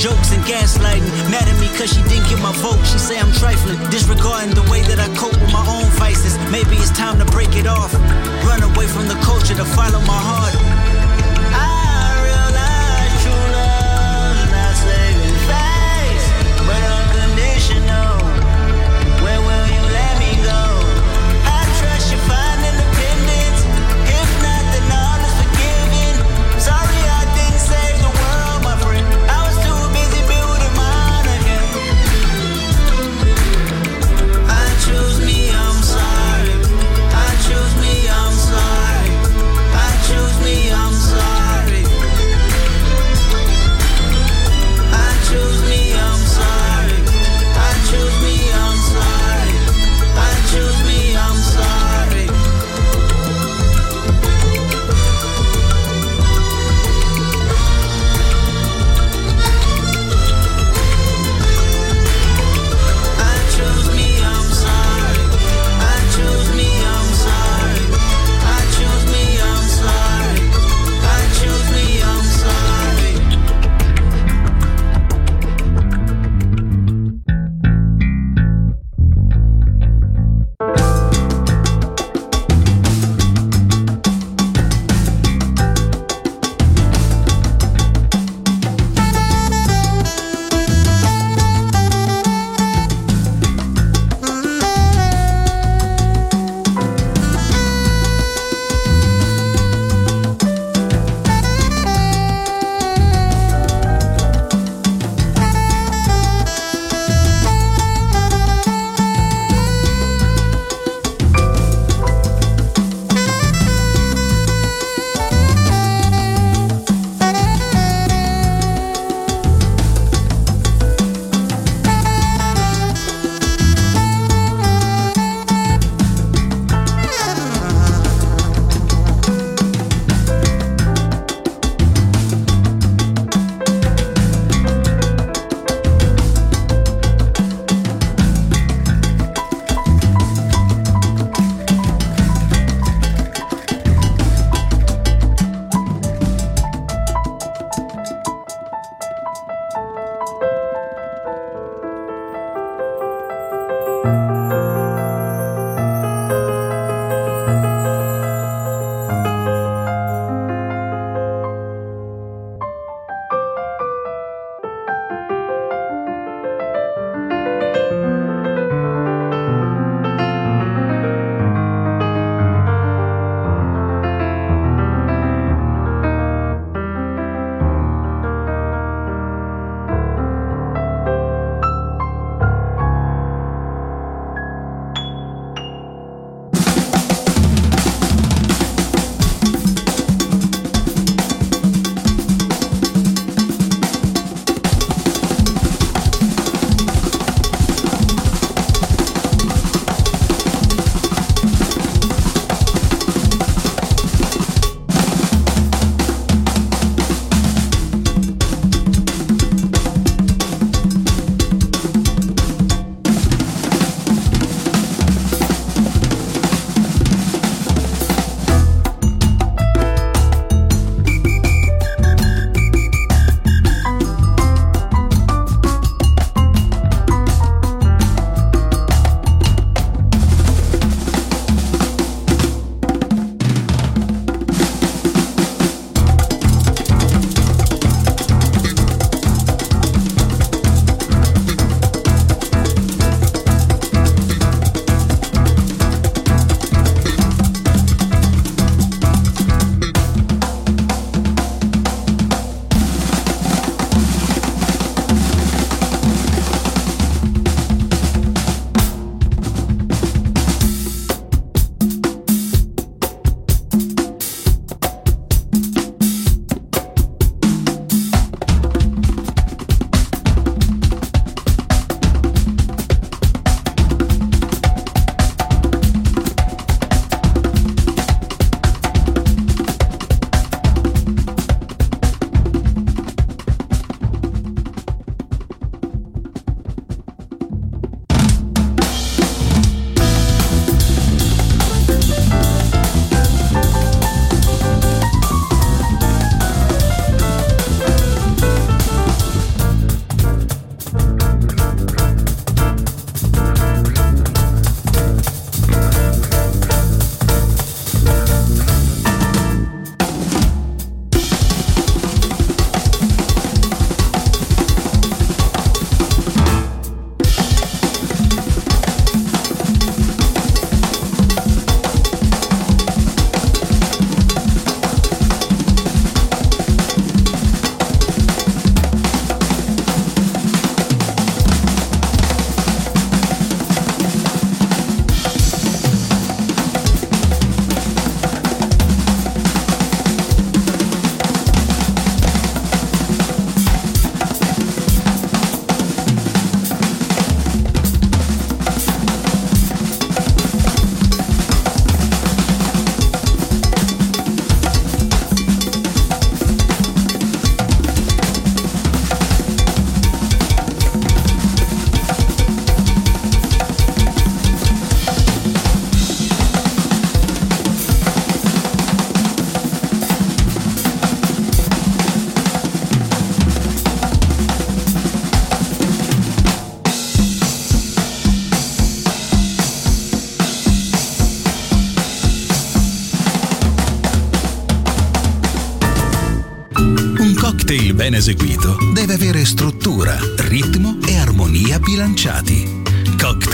Choose me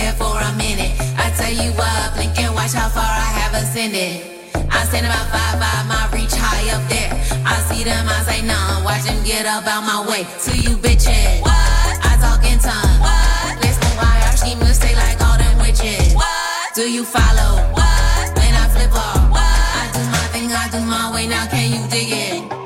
Ascending. I tell you what, blink and watch how far I have ascended. I stand about five five, my reach high up there. I see them, I say none. Watch them get up out my way. To you bitches, what? I talk in tongues. What? Listen, why our schemers stay like all them witches. What? Do you follow? What? When I flip off, what? I do my thing, I do my way. Now can you dig it?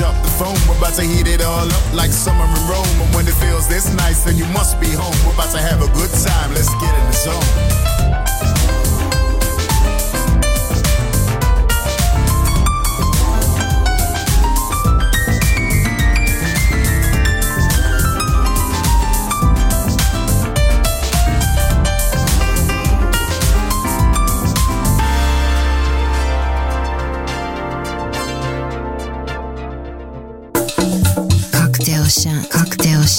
up the phone, we're about to heat it all up like summer in Rome. And when it feels this nice, then you must be home. We're about to have a good time, let's get in the zone.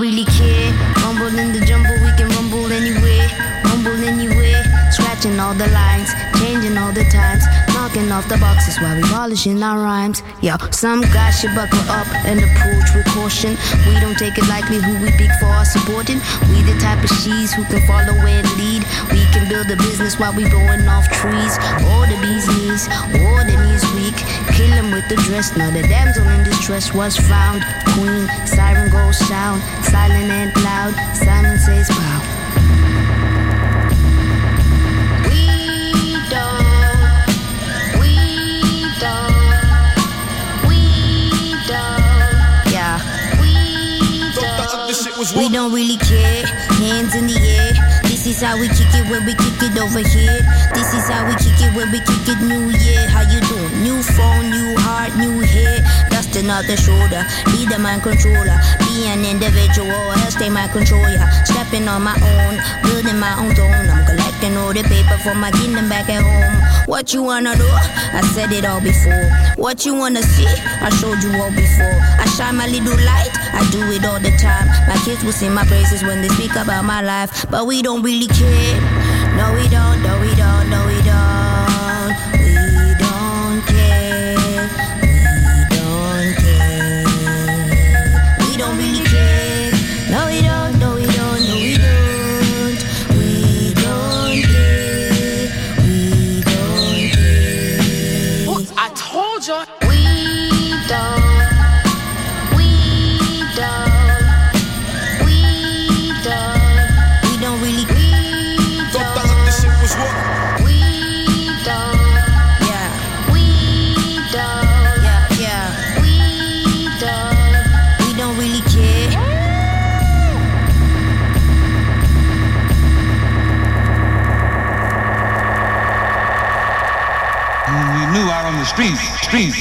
Really care. Rumble in the jumble, we can rumble anywhere, rumble anywhere. Scratching all the lines, changing all the times, knocking off the boxes while we polishing our rhymes. Yo, some guys should buckle up and approach with caution. We don't take it lightly who we pick for our supporting. We the type of she's who can follow and lead. We can build a business while we blowing off trees. All the bees knees, all the knees weak. Kill 'em with the dress. Now the damsel in distress was found. Queen, siren goes sound, silent and loud. Simon says, wow. We don't, we don't, is how we kick it when we kick it over here. This is how we kick it when we kick it New Year. How you doing? New phone, new heart, new hair. Dusting off the shoulder. Be the mind controller. Be an individual. Else they might control ya. Stepping on my own. Building my own throne. I'm collecting all the paper for my kingdom back at home. What you wanna do? I said it all before. What you wanna see? I showed you all before. I shine my little light. I do it all the time. My kids will sing my praises when they speak about my life. But we don't really care. No, we don't. No, we don't. No, we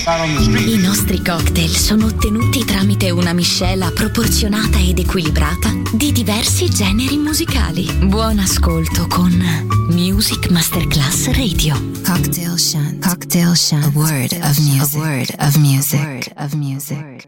I nostri cocktail sono ottenuti tramite una miscela proporzionata ed equilibrata di diversi generi musicali. Buon ascolto con Music Masterclass Radio. Cocktail Shunt. Cocktail Shunt. A word of music. A word of music. A word of music.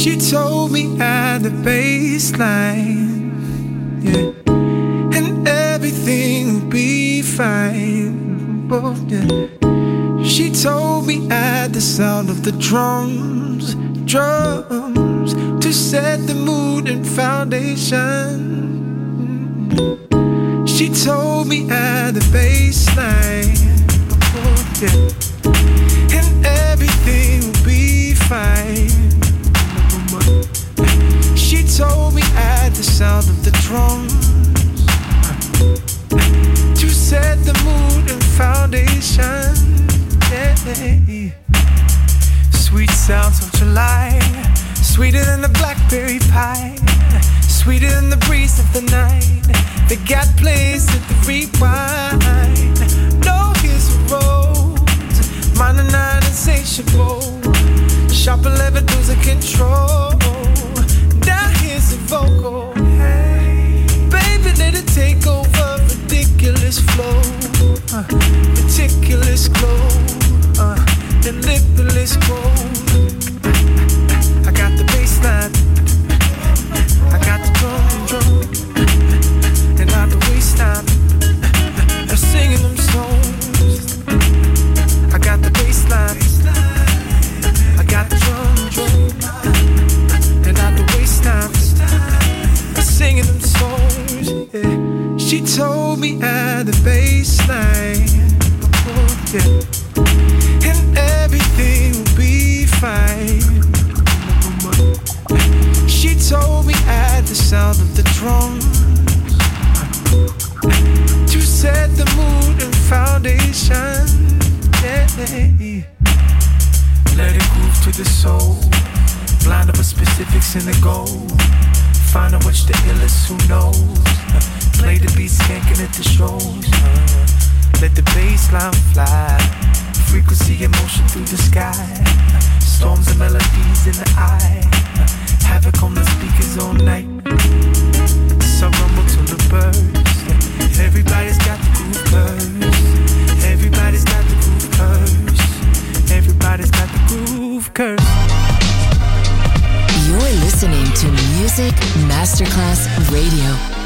She told me at the baseline, yeah, and everything will be fine. But yeah, she told me at the sound of the drums, drums to set the mood and foundation. She told me at the baseline, oh, yeah, and everything Told me at the sound of the drums to set the mood and foundation. Yeah. Sweet sounds of July, sweeter than the blackberry pie, sweeter than the breeze of the night. They got plays at the rewind. No, here's a rose, mine are not insatiable. Sharp 11 losing control. Vocal. Hey, baby, let it take over. Ridiculous flow, uh, meticulous glow, uh, the limitless gold. I got the bassline, I got the drum and drum, and not the waistline. She told me at the baseline, yeah, and everything will be fine. She told me at the sound of the drums to set the mood and foundation. Yeah. Let it groove to the soul. Blind of specifics in the goal. Find out which the illest, who knows. Play the beat, skanking at the shows. Let the bass line fly. Frequency and motion through the sky. Storms and melodies in the eye. Havoc on the speakers all night. So rumble till the birds. Everybody's got the groove curse. Everybody's got the groove curse. Everybody's got the groove curse. You're listening to Music Masterclass Radio.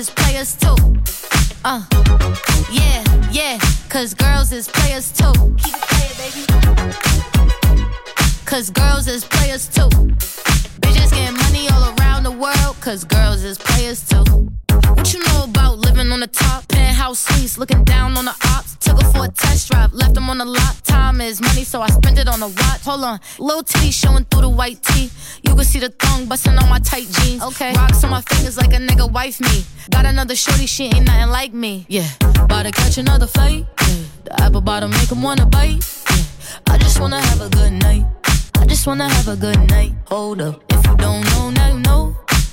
Is players too. Uh, yeah, yeah, cause girls is players too. Keep it playing, baby. Cause girls is players too. Bitches getting money all around the world, cause girls is players too. What you know about living on the top? Penthouse suites, looking down on the ops. Took her for a test drive, left them on the lot. Time is money, so I spent it on a watch. Hold on, little titty showing through the white tee. You can see the thong busting on my tight jeans. Okay, rocks on my fingers like a nigga wife me. Got another shorty, she ain't nothing like me. Yeah, about to catch another fight. Yeah. The apple bottom make him wanna bite. Yeah. I just wanna have a good night. I just wanna have a good night. Hold up, if you don't know, now you know.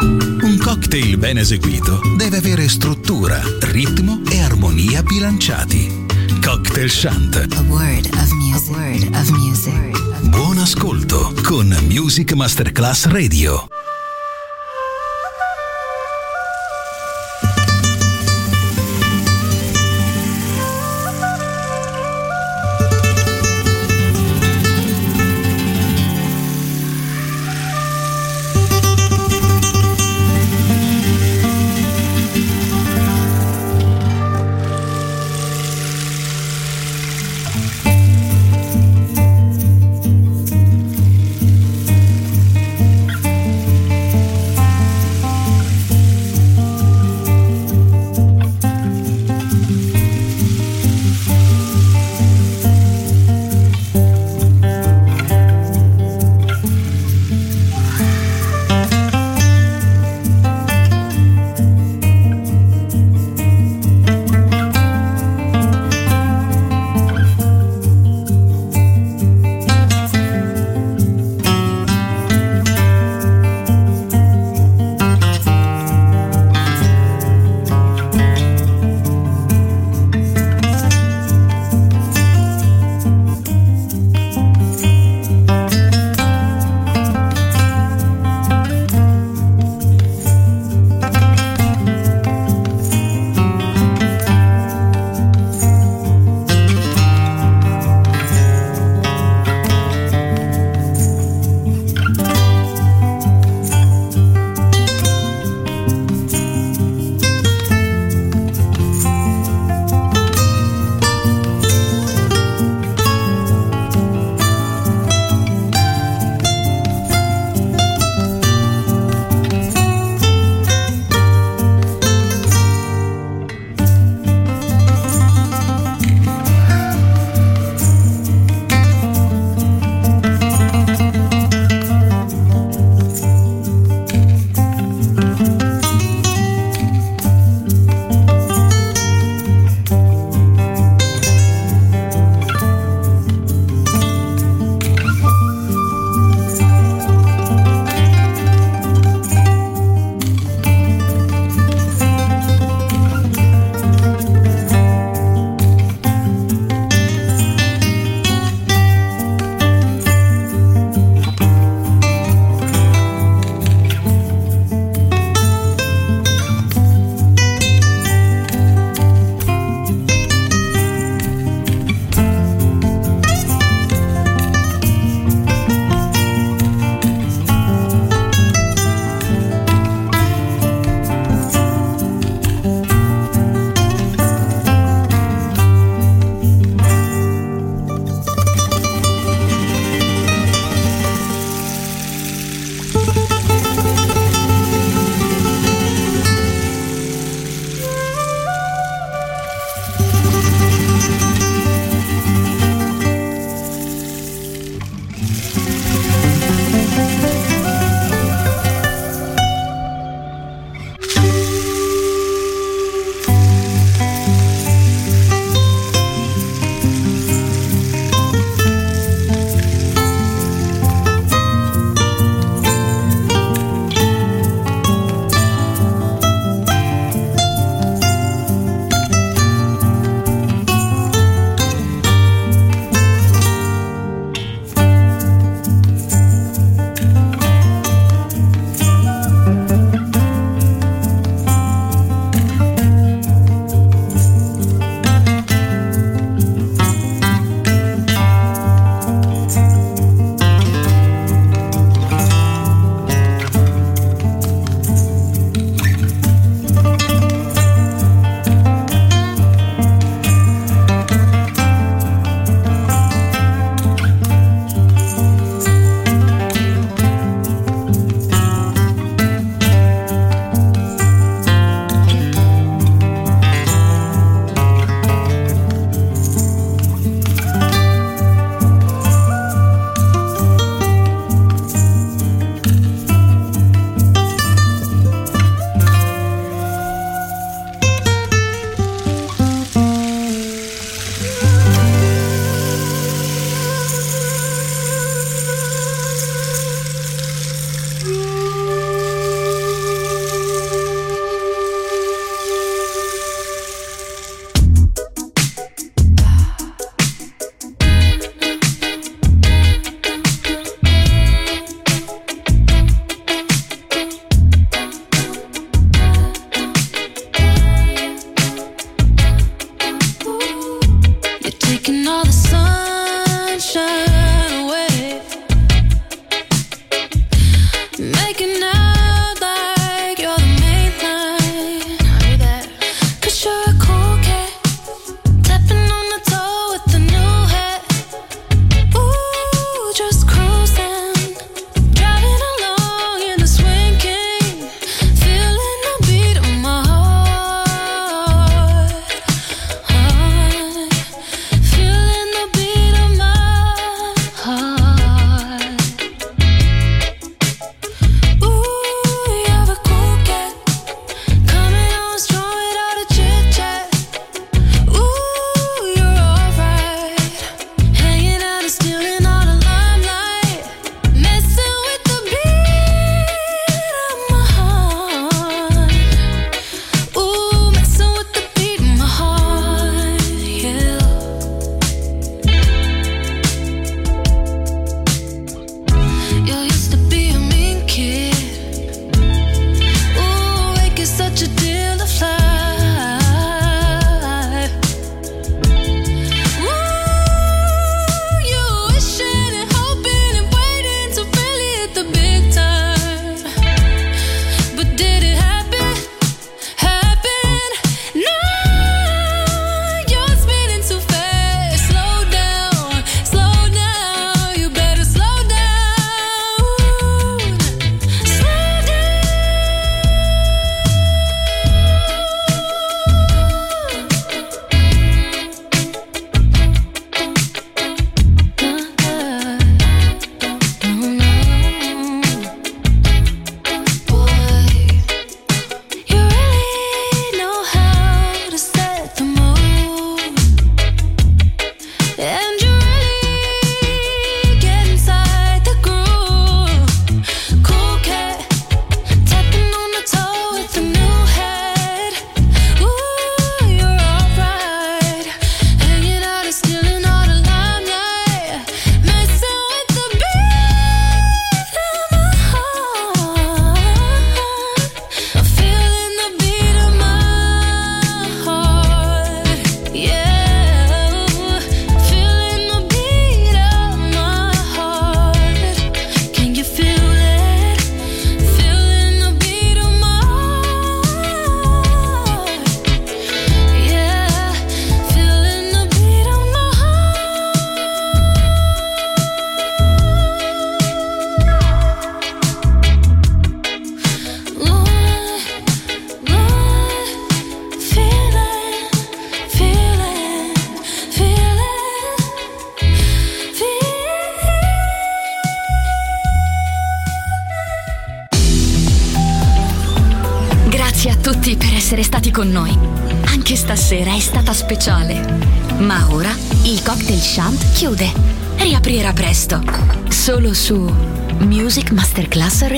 Un cocktail ben eseguito deve avere struttura, ritmo e armonia bilanciati. Cocktail Shant. A word of music. Word of music. Buon ascolto con Music Masterclass Radio.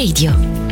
一定。